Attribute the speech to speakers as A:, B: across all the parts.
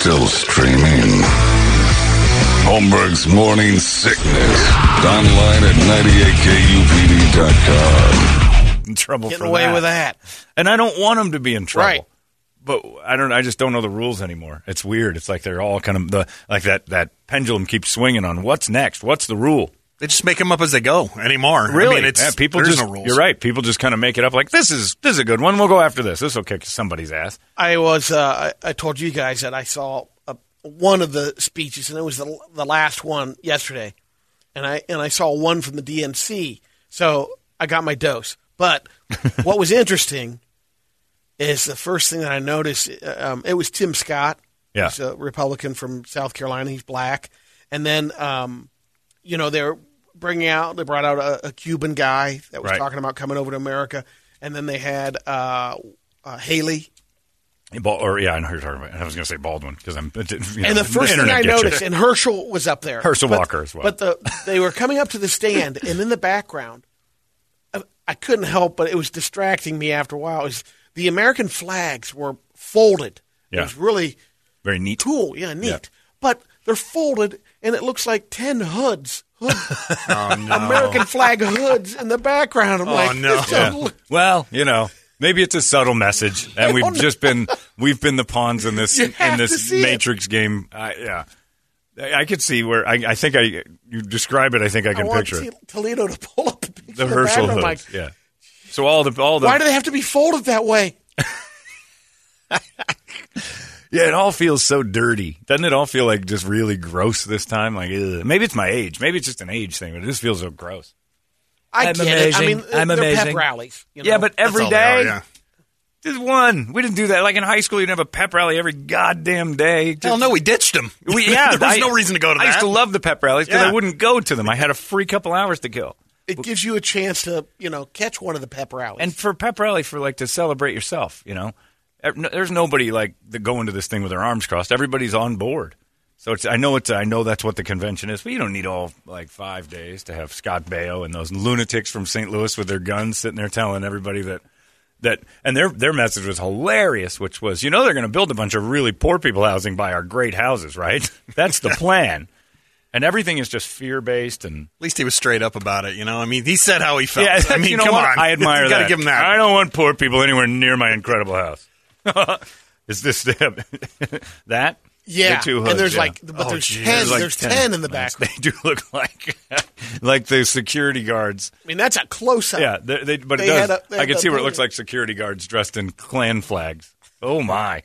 A: still streaming. Holmberg's Morning Sickness. Online at 98kupd.com.
B: in trouble
C: Getting
B: for
C: away
B: that.
C: with that.
B: And I don't want them to be in trouble.
C: Right.
B: But I don't. I just don't know the rules anymore. It's weird. It's like they're all kind of the like that. That pendulum keeps swinging on what's next. What's the rule?
D: They just make them up as they go anymore.
B: Really?
D: I mean, it's
B: yeah, people just.
D: no rules.
B: You're right. People just kind of make it up. Like this is this is a good one. We'll go after this. This will kick somebody's ass.
C: I was. Uh, I, I told you guys that I saw a, one of the speeches, and it was the the last one yesterday, and I and I saw one from the DNC. So I got my dose. But what was interesting is the first thing that I noticed. Um, it was Tim Scott.
B: Yeah.
C: He's a Republican from South Carolina. He's black, and then um, you know they're bringing out. They brought out a, a Cuban guy that was
B: Right.
C: talking about coming over to America, and then they had uh, uh, Haley.
B: Or yeah, I know who you're talking about. I was going to say Baldwin because I'm. You know,
C: and the first thing I
B: gets you.
C: noticed, and Herschel was up there.
B: Herschel
C: But-
B: Walker as well.
C: But the they were coming up to the stand, and in the background, I, I couldn't help, but it was distracting me after a while. Was the American flags were folded.
B: Yeah.
C: It was really
B: very neat.
C: cool, yeah, neat.
B: Yeah.
C: But they're folded, and it looks like ten hoods, hood,
D: Oh, no.
C: American flag hoods in the background. I'm
D: Oh,
C: like,
D: no.
C: this doesn't look-
B: Well, you know, maybe it's a subtle message, and we've
C: don't
B: just been we've been the pawns in this in this
C: see it.
B: Matrix game. I, yeah, I, I could see where I, I think I you describe it. I think I
C: I
B: can
C: want
B: picture it.
C: Toledo to pull up
B: the
C: of
B: Herschel
C: background. Like,
B: yeah. So all the all the
C: why do they have to be folded that way?
B: yeah, it all feels so dirty. Doesn't it all feel like just really gross this time? Like ugh. maybe it's my age. Maybe it's just an age thing, but it just feels so gross.
C: I
B: I'm
C: get it. I
B: amazing.
C: mean,
B: I'm
C: they're
B: amazing.
C: pep rallies. You
B: Yeah, but
D: every day,
B: every
D: all they
B: day.
D: are, yeah.
B: Just one. We didn't do that. Like in high school, you'd have a pep rally every goddamn day.
D: Hell no, we ditched them.
B: We, yeah,
D: there was
B: I-
D: no reason to go to
B: I used to love the pep rallies because
D: Yeah.
B: I wouldn't go to them. I had a free couple hours to kill.
C: it gives you a chance to, you know, catch one of the pep rallies.
B: And for pep rally, for like to celebrate yourself, you know, no- there's nobody like that go into this thing with their arms crossed. Everybody's on board. So it's, I know it's, I know that's what the convention is, but you don't need all like five days to have Scott Baio and those lunatics from St. Louis with their guns sitting there telling everybody that that and their their message was hilarious, which was, you know, they're going to build a bunch of really poor people housing by our great houses, right? That's the plan. And everything is just fear based and
D: At least he was straight up about it. You know, I mean, he said how he felt.
B: yeah,
D: I mean,
B: you know
D: come
B: what?
D: on.
B: I admire
D: you
B: that.
D: Gotta give him that.
B: I don't want poor people anywhere near my incredible house. Is this them? that?
C: yeah,
B: two hoods,
C: and there's
B: yeah.
C: like, but
D: Oh,
C: there's
D: geez.
C: ten.
B: There's like
C: there's ten, in the back.
B: They do look like like the security guards.
C: I mean, that's a close up.
B: Yeah, they, they, but it does.
C: had a- they
B: I can see where it looks like security guards dressed in Klan flags. Oh my!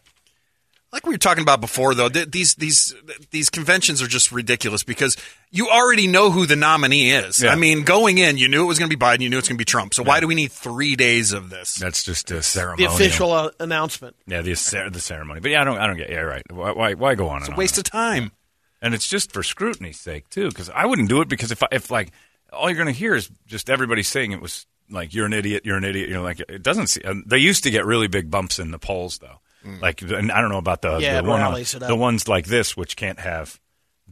D: Like we were talking about before, though, th- these these these conventions are just ridiculous because you already know who the nominee is.
B: Yeah.
D: I mean, going in, you knew it was going to be Biden, you knew it's going to be Trump. So why do we need three days of this?
B: That's just a ceremony, the
C: official uh, announcement.
B: Yeah, the the ceremony. But yeah, I don't I don't get. Yeah, right. Why why, why go on?
D: It's
B: and
D: a
B: on
D: waste of time.
B: and it's just for scrutiny's sake too. Because I wouldn't do it because if I, if like all you're going to hear is just everybody saying it was like you're an idiot, you're an idiot. You know, like it doesn't. See, uh, they used to get really big bumps in the polls though. Mm. Like, and I don't know about the
C: Yeah,
B: the, one on-
C: rallies it up.
B: the ones like this, which can't have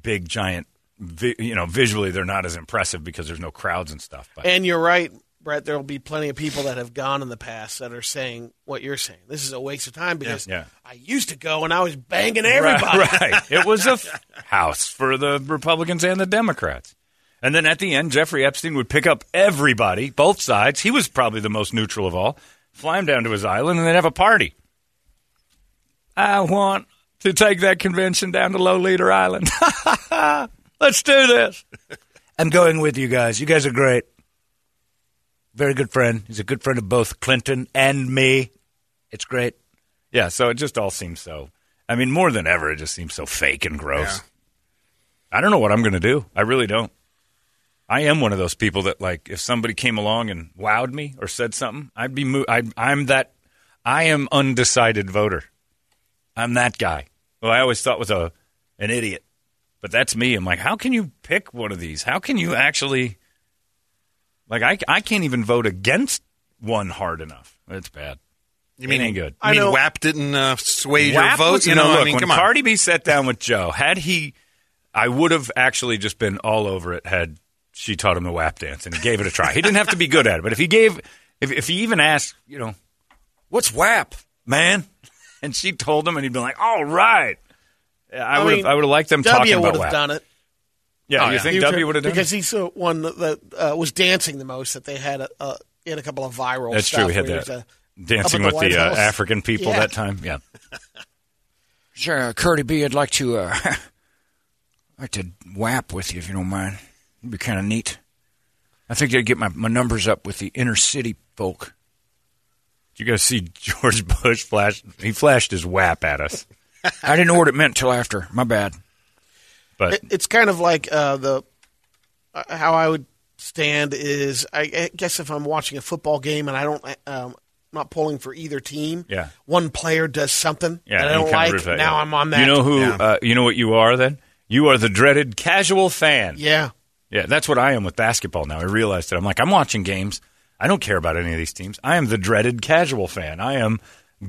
B: big giant. Vi- you know, visually they're not as impressive because there's no crowds and stuff. But
C: And you're right, Brett. There will be plenty of people that have gone in the past that are saying what you're saying. This is a waste of time because
B: Yeah.
C: I used to go and I was banging everybody.
B: Right, right. It was a f- house for the Republicans and the Democrats. And then at the end, Jeffrey Epstein would pick up everybody, both sides. He was probably the most neutral of all. Fly him down to his island, and they'd have a party. I want to take that convention down to Lolita Island. Let's do this. I'm going with you guys. You guys are great. Very good friend. He's a good friend of both Clinton and me. It's great. Yeah, so it just all seems so. I mean, more than ever, it just seems so fake and gross. I don't know what I'm going to do. I really don't. I am one of those people that, like, if somebody came along and wowed me or said something, I'd be. Mo- I, I'm that. I am undecided voter. I'm that guy. Well, I always thought was a an idiot, but that's me. I'm like, how can you pick one of these? How can you actually? Like, I I can't even vote against one hard enough. It's bad.
D: You mean
B: it ain't good.
D: I mean,
C: know-
D: WAP didn't uh, sway your vote.
B: was-
D: You know,
B: look,
D: I mean,
B: when
D: come on.
B: Cardi B sat down with Joe, had he, I would have actually just been all over it. Had she taught him the WAP dance and he gave it a try. He didn't have to be good at it, but if he gave, if if he even asked, you know, what's WAP, man, and she told him, and he'd be like, all right, I would have
C: mean,
B: I would have liked them
C: W
B: talking
C: would have
B: WAP.
C: done it.
B: Yeah,
D: Oh,
B: you
D: yeah.
B: think
C: He
B: W
C: would-
B: would have done it.
C: because
B: it?
C: he's the one that, that uh, was dancing the most. That they had a, uh, he had a couple of viral.
B: That's
C: stuff
B: true. We had
C: where he
B: that
C: was, uh,
B: dancing
C: up at
B: with
C: the
B: the,
C: White
B: uh,
C: House.
B: African people
C: Yeah.
B: that time. Yeah.
E: Sure, Cardi B, I'd like to uh, like to whap with you if you don't mind. It'd be kind of neat. I think I'd get my, my numbers up with the inner city folk.
B: Did you guys see George Bush flash? He flashed his WAP at us.
E: I didn't know what it meant till after. My bad.
B: But
C: It, it's kind of like uh, the uh, how I would stand is I, I guess if I'm watching a football game and I don't um, not pulling for either team.
B: Yeah.
C: one player does something
B: yeah,
C: that I
B: you
C: don't
B: kinda
C: like.
B: root for that,
C: now
B: yeah.
C: I'm on that.
B: You know who?
D: Yeah.
B: Uh, you know what you are then? You are the dreaded casual fan.
C: Yeah,
B: Yeah, that's what I am with basketball now. I realized that. I'm like, I'm watching games. I don't care about any of these teams. I am the dreaded casual fan. I am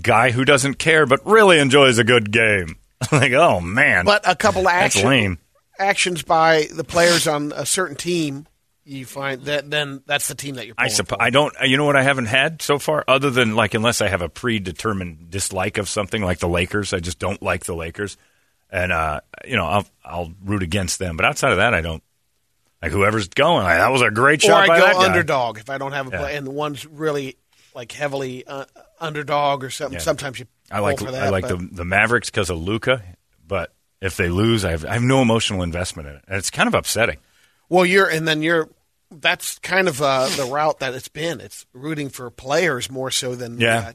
B: guy who doesn't care but really enjoys a good game. like, oh man,
C: but a couple action, actions by the players on a certain team, you find that then that's the team that you're.
B: I suppose. I don't. You know what I haven't had so far, other than like unless I have a predetermined dislike of something, like the Lakers. I just don't like the Lakers, and uh, you know I'll I'll root against them. But outside of that, I don't. Like whoever's going, like, that was a great
C: or
B: shot
C: I
B: by
C: go
B: that guy.
C: underdog if I don't have a
B: Yeah.
C: play, and the one's really like heavily uh, underdog or something.
B: Yeah.
C: Sometimes you.
B: I like
C: for
B: I like
C: but-
B: the the Mavericks because of Luka, but if they lose, I have I have no emotional investment in it, and it's kind of upsetting.
C: Well, you're and then you're. That's kind of uh, the route that it's been. It's rooting for players more so than
B: Yeah.
C: uh,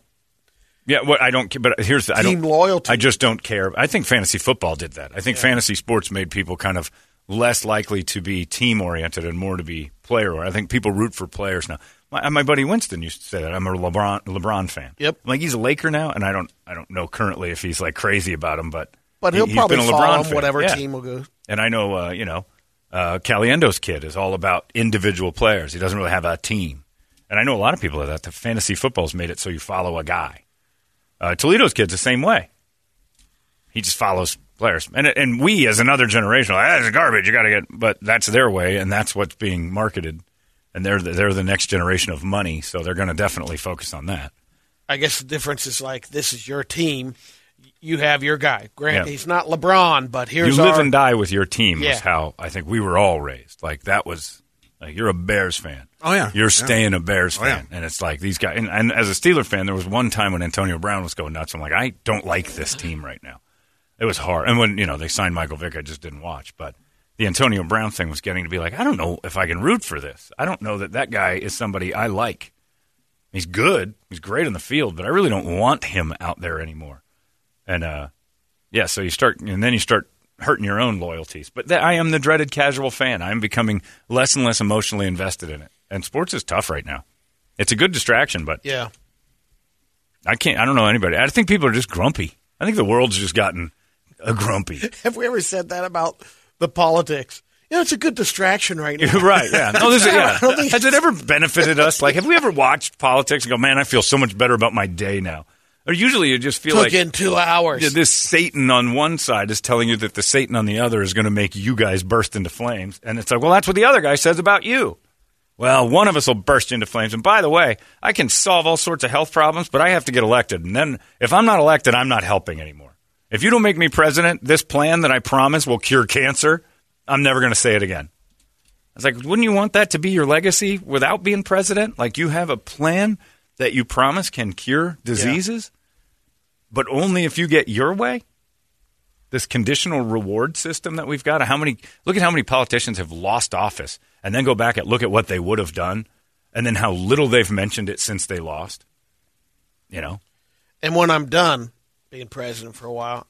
B: Yeah, what I don't. But here's the I don't.
C: loyalty.
B: I just don't care. I think fantasy football did that. I think fantasy sports made people kind of less likely to be team oriented and more to be player oriented. I think people root for players now. My, my buddy Winston used to say that. I'm a LeBron LeBron fan.
C: Yep.
B: Like he's a Laker now, and I don't I don't know currently if he's like crazy about him, but
C: But
B: he-
C: he'll
B: he's
C: probably
B: been a
C: follow
B: LeBron fan.
C: whatever
B: Yeah.
C: team will go.
B: And I know, uh, you know, uh, Caliendo's kid is all about individual players. He doesn't really have a team. And I know a lot of people are that. The fantasy football's made it so you follow a guy. Uh, Toledo's kid's the same way. He just follows players. And and we, as another generation, are like, ah, that's garbage. You got to get. But that's their way, and that's what's being marketed. And they're the, they're the next generation of money, so they're going to definitely focus on that.
C: I guess the difference is like this is your team. You have your guy. Grant,
B: Yeah.
C: he's not LeBron, but here's
B: you live
C: our,
B: and die with your team.
C: Yeah.
B: Was how I think we were all raised. Like that was like you're a Bears fan.
D: Oh, yeah.
B: you're
D: Yeah.
B: staying a Bears
D: Oh, yeah.
B: fan, and it's like these guys. And, and as a Steeler fan, there was one time when Antonio Brown was going nuts. I'm like, I don't like this team right now. It was hard, and when you know they signed Michael Vick, I just didn't watch. But the Antonio Brown thing was getting to be like, I don't know if I can root for this. I don't know that that guy is somebody I like. He's good. He's great in the field, but I really don't want him out there anymore. And uh, yeah, so you start, and then you start hurting your own loyalties. But th- I am the dreaded casual fan. I'm becoming less and less emotionally invested in it. And sports is tough right now. It's a good distraction, but
C: yeah.
B: I can't. I don't know anybody. I think people are just grumpy. I think the world's just gotten uh, grumpy.
C: Have we ever said that about the politics? You know, it's a good distraction right now.
B: Right. Yeah. No, this is, yeah.
C: I don't think
B: Has it ever benefited us? Like, have we ever watched politics and go, man, I feel so much better about my day now? Or usually you just feel
C: Took
B: like
C: in two hours.
B: Yeah, this Satan on one side is telling you that the Satan on the other is going to make you guys burst into flames. And it's like, well, that's what the other guy says about you. Well, one of us will burst into flames. And by the way, I can solve all sorts of health problems, but I have to get elected. And then if I'm not elected, I'm not helping anymore. If you don't make me president, this plan that I promise will cure cancer, I'm never going to say it again. I was like, wouldn't you want that to be your legacy without being president? Like you have a plan that you promise can cure diseases, but only if you get your way? This conditional reward system that we've got. How many look at how many politicians have lost office and then go back and look at what they would have done and then how little they've mentioned it since they lost. You know?
C: and when I'm done being president for a while,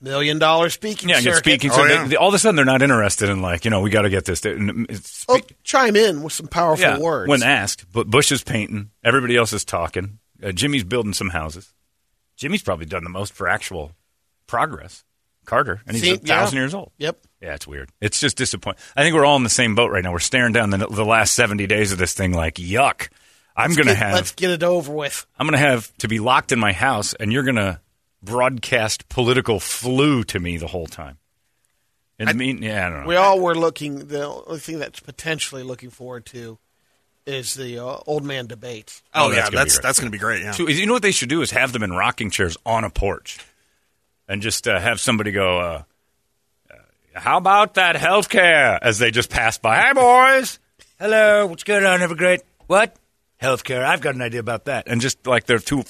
C: million dollar speaking
B: Yeah, get
C: circuit.
B: speaking.
D: Oh,
B: So
D: yeah.
B: they, they- all of a sudden they're not interested in like, you know, we got to get this. and
C: Oh, chime in with some powerful
B: yeah,
C: words.
B: when asked. But Bush is painting. Everybody else is talking. Uh, Jimmy's building some houses. Jimmy's probably done the most for actual progress. Carter, and he's
C: See,
B: a thousand
C: yeah.
B: years old.
C: Yep.
B: Yeah, it's weird. It's just disappointing. I think we're all in the same boat right now. We're staring down the, the last seventy days of this thing like yuck. I'm going to
C: Get-
B: have
C: Let's get it over with.
B: I'm going to have to be locked in my house, and you're going to broadcast political flu to me the whole time. And I mean, yeah, I don't know.
C: We all were looking. The only thing that's potentially looking forward to is the uh, old man debates.
D: Oh,
B: Oh, that's
D: yeah,
B: gonna
D: that's that's going to be great. Yeah.
B: So, you know what they should do is have them in rocking chairs on a porch, and just uh, have somebody go, uh, How about that health care? As they just pass by. Hi, boys. Hello. What's going on? Have a great what? Healthcare. I've got an idea about that. And just like they're two,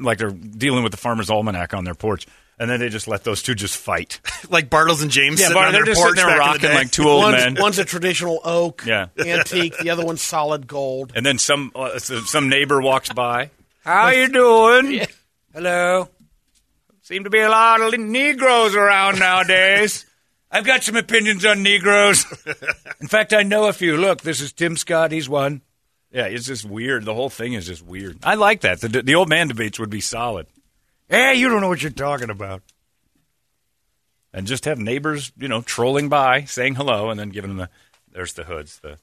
B: like they're dealing with the farmer's almanac on their porch, and then they just let those two just fight.
D: like Bartles and James
B: Yeah,
D: sitting
B: Bart,
D: on
B: they're
D: their
B: just
D: porch
B: sitting there
D: back in the
B: rocking
D: day.
B: like two old
C: one's,
B: men.
C: one's a traditional oak
B: Yeah.
C: antique. The other one's solid gold.
B: And then some uh, some neighbor walks by. How you doing? Hello. Seem to be a lot of Negroes around nowadays. I've got some opinions on Negroes. In fact, I know a few. Look, this is Tim Scott. He's one. Yeah, it's just weird. The whole thing is just weird. I like that. The, the old man debates would be solid. Hey, you don't know what you're talking about. And just have neighbors, you know, trolling by, saying hello, and then giving them the. There's the hoods, the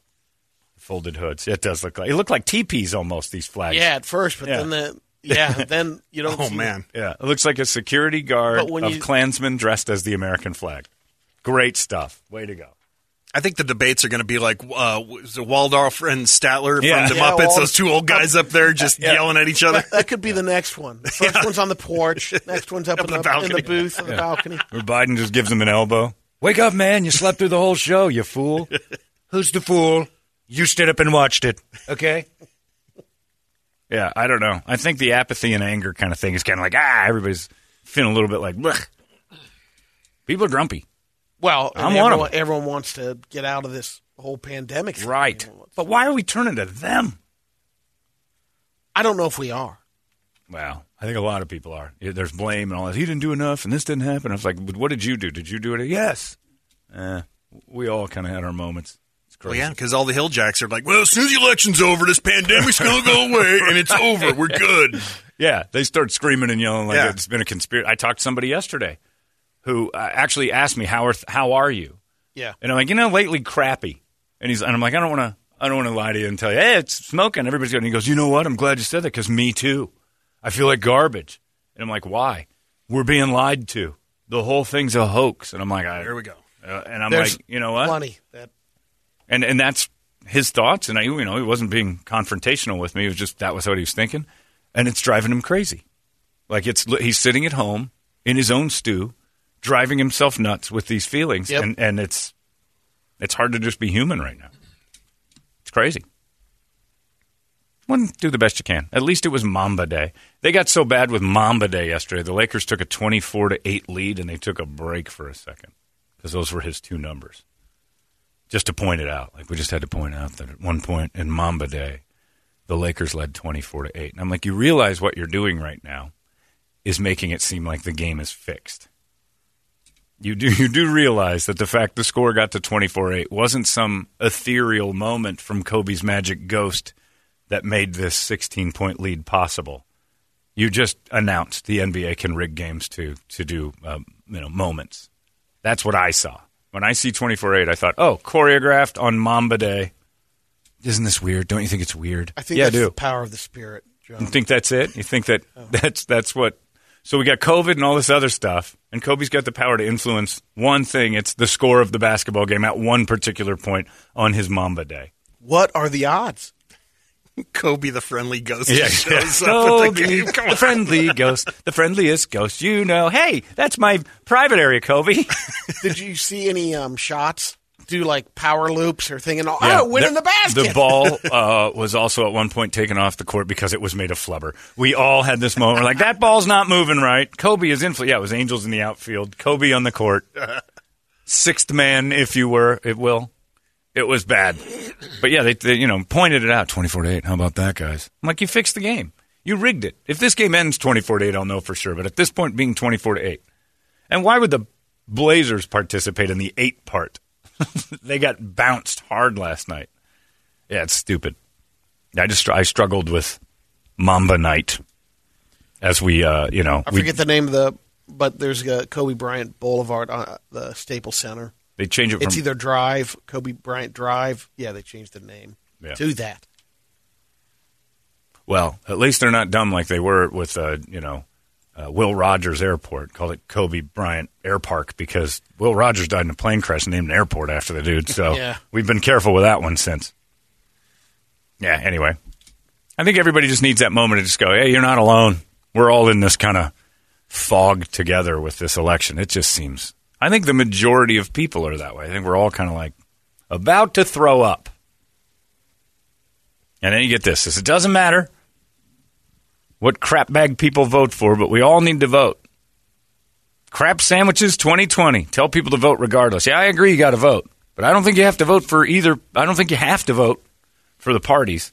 B: folded hoods. It does look like it look like teepees almost. These flags.
C: Yeah, at first, but
B: Yeah.
C: then the yeah, then you don't.
D: Oh
C: see
D: man,
B: Yeah, it looks like a security guard of
C: you-
B: Klansmen dressed as the American flag. Great stuff. Way to go.
D: I think the debates are going to be like uh, Waldorf and Statler
B: Yeah.
D: from the
C: Yeah,
D: Muppets.
C: Wald-
D: those two old guys up there just yelling at each other.
C: That could be the next one. The first one's on the porch. Next one's up,
D: Up
C: in,
D: on
C: the,
D: the
C: in the booth on the balcony.
B: Where Biden just gives him an elbow. Wake up, man. You slept through the whole show, you fool. Who's the fool? You stood up and watched it. Okay? Yeah, I don't know. I think the apathy and anger kind of thing is kind of like, ah, everybody's feeling a little bit like, Blech. people are grumpy.
C: Well,
B: I'm one of
C: everyone,
B: them.
C: everyone wants to get out of this whole pandemic. thing.
B: Right. But why are we turning to them?
C: I don't know if we are.
B: Well, I think a lot of people are. There's blame and all this. He didn't do enough, and this didn't happen. I was like, but what did you do? Did you do it? Yes. Eh, we all kind of had our moments. It's
D: Well,
B: crazy.
D: yeah, because all the hill jacks are like, well, as soon as the election's over, this pandemic's going to go away, and it's over. We're good.
B: Yeah, they start screaming and yelling like
D: Yeah.
B: it's been a conspiracy. I talked to somebody yesterday who uh, actually asked me, "How are how are you?"
C: Yeah.
B: And I'm like, you know, lately crappy. And he's and I'm like, I don't want to I don't want to lie to you and tell you, hey, it's smoking. Everybody's good. And he goes, you know what? I'm glad you said that because me too. I feel like garbage. And I'm like, why? We're being lied to. The whole thing's a hoax. And I'm like, I,
D: Here we go.
B: Uh, and I'm
C: There's
B: like, you know what?
C: Plenty. That
B: and and that's his thoughts. And I, you know, he wasn't being confrontational with me. It was just that was what he was thinking, and it's driving him crazy. Like it's he's sitting at home in his own stew, driving himself nuts with these feelings,
C: Yep.
B: and and it's it's hard to just be human right now. It's crazy. Well, do the best you can. At least it was Mamba Day. They got so bad with Mamba Day yesterday. The Lakers took a twenty-four to eight lead, and they took a break for a second because those were his two numbers just to point it out. Like we just had to point out that at one point in Mamba Day, the Lakers led twenty four to eight. And I'm like, you realize what you're doing right now is making it seem like the game is fixed. You do you do realize that the fact the score got to twenty four eight wasn't some ethereal moment from Kobe's magic ghost that made this sixteen point lead possible. You just announced the NBA can rig games to to do um, you know moments. That's what I saw. When I see 24 8, I thought, oh, choreographed on Mamba Day. Isn't this weird? Don't you think it's weird?
C: I think
B: yeah,
C: that's
B: I do.
C: the power of the spirit, John.
B: You think that's it? You think that that's that's what? So we got COVID and all this other stuff, and Kobe's got the power to influence one thing. It's the score of the basketball game at one particular point on his Mamba Day.
C: What are the odds?
D: Kobe, the friendly ghost,
B: Yeah,
D: just
B: yeah.
D: shows up at the
B: Kobe,
D: game. Come
B: the
D: on.
B: friendly ghost, the friendliest ghost you know. Hey, that's my private area, Kobe.
C: Did you see any um, shots? Do like power loops or thing and all?
B: Yeah,
C: oh, winning the, basket.
B: The ball uh, was also at one point taken off the court because it was made of flubber. We all had this moment. Like, that ball's not moving right. Kobe is in. Yeah, it was Angels in the outfield. Kobe on the court. Sixth man, if you were, it will. It was bad. But yeah, they, they you know pointed it out. Twenty four to eight. How about that, guys? I'm like, you fixed the game. You rigged it. If this game ends twenty four to eight, I'll know for sure. But at this point, being twenty four to eight, and why would the Blazers participate in the eight part? they got bounced hard last night. Yeah, it's stupid. I just I struggled with Mamba Night as we uh, you know
C: I
B: we,
C: forget the name of the, but there's a Kobe Bryant Boulevard on the Staples Center.
B: they change it
C: It's either Drive, Kobe Bryant Drive. Yeah, they changed the name
B: Yeah.
C: to that.
B: well at least they're not dumb like they were with uh, you know uh, Will Rogers Airport. Called it Kobe Bryant Air Park because Will Rogers died in a plane crash and named an airport after the dude. So
C: Yeah.
B: we've been careful with that one since. Yeah. Anyway, I think everybody just needs that moment to just go, "Hey, you're not alone. We're all in this kind of fog together with this election." It just seems I think the majority of people are that way. I think we're all kind of like about to throw up. And then you get this. this it doesn't matter what crap bag people vote for, but we all need to vote. Crap sandwiches 2020. Tell people to vote regardless. Yeah, I agree you got to vote. But I don't think you have to vote for either. I don't think you have to vote for the parties.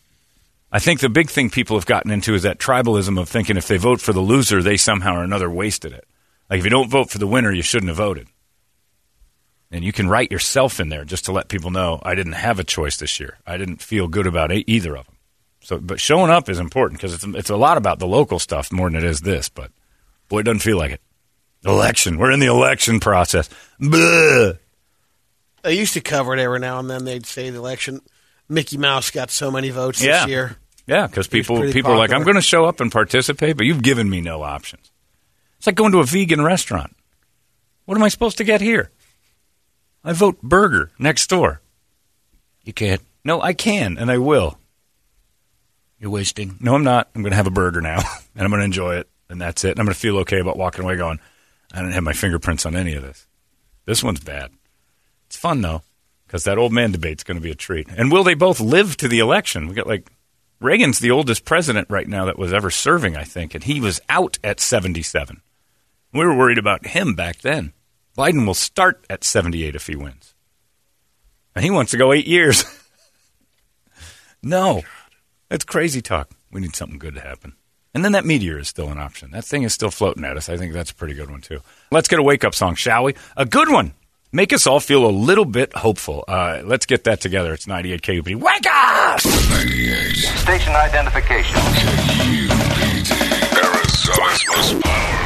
B: I think the big thing people have gotten into is that tribalism of thinking if they vote for the loser, they somehow or another wasted it. Like if you don't vote for the winner, you shouldn't have voted. And you can write yourself in there just to let people know I didn't have a choice this year. I didn't feel good about either of them. So, but showing up is important because it's it's a lot about the local stuff more than it is this. But boy, it doesn't feel like it. Election. We're in the election process.
C: I used to cover it every now and then. They'd say the election. Mickey Mouse got so many votes
B: Yeah.
C: this year.
B: Yeah, because people people are like, I'm going to show up and participate, but you've given me no options. It's like going to a vegan restaurant. What am I supposed to get here? I vote burger next door.
E: You can't.
B: No, I can, and I will.
E: You're wasting.
B: No, I'm not. I'm going to have a burger now, and I'm going to enjoy it, and that's it. And I'm going to feel okay about walking away going, I didn't have my fingerprints on any of this. This one's bad. It's fun, though, because that old man debate's going to be a treat. And will they both live to the election? We got like Reagan's the oldest president right now that was ever serving, I think, and he was out at 77. We were worried about him back then. Biden will start at 78 if he wins. And he wants to go eight years. no. That's crazy talk. We need something good to happen. And then that meteor is still an option. That thing is still floating at us. I think that's a pretty good one, too. Let's get a wake up song, shall we? A good one. Make us all feel a little bit hopeful. Uh, let's get that together. It's 98 KUP. Wake up!
A: 98
F: Station identification.
A: KUPD. Arizona's most powerful.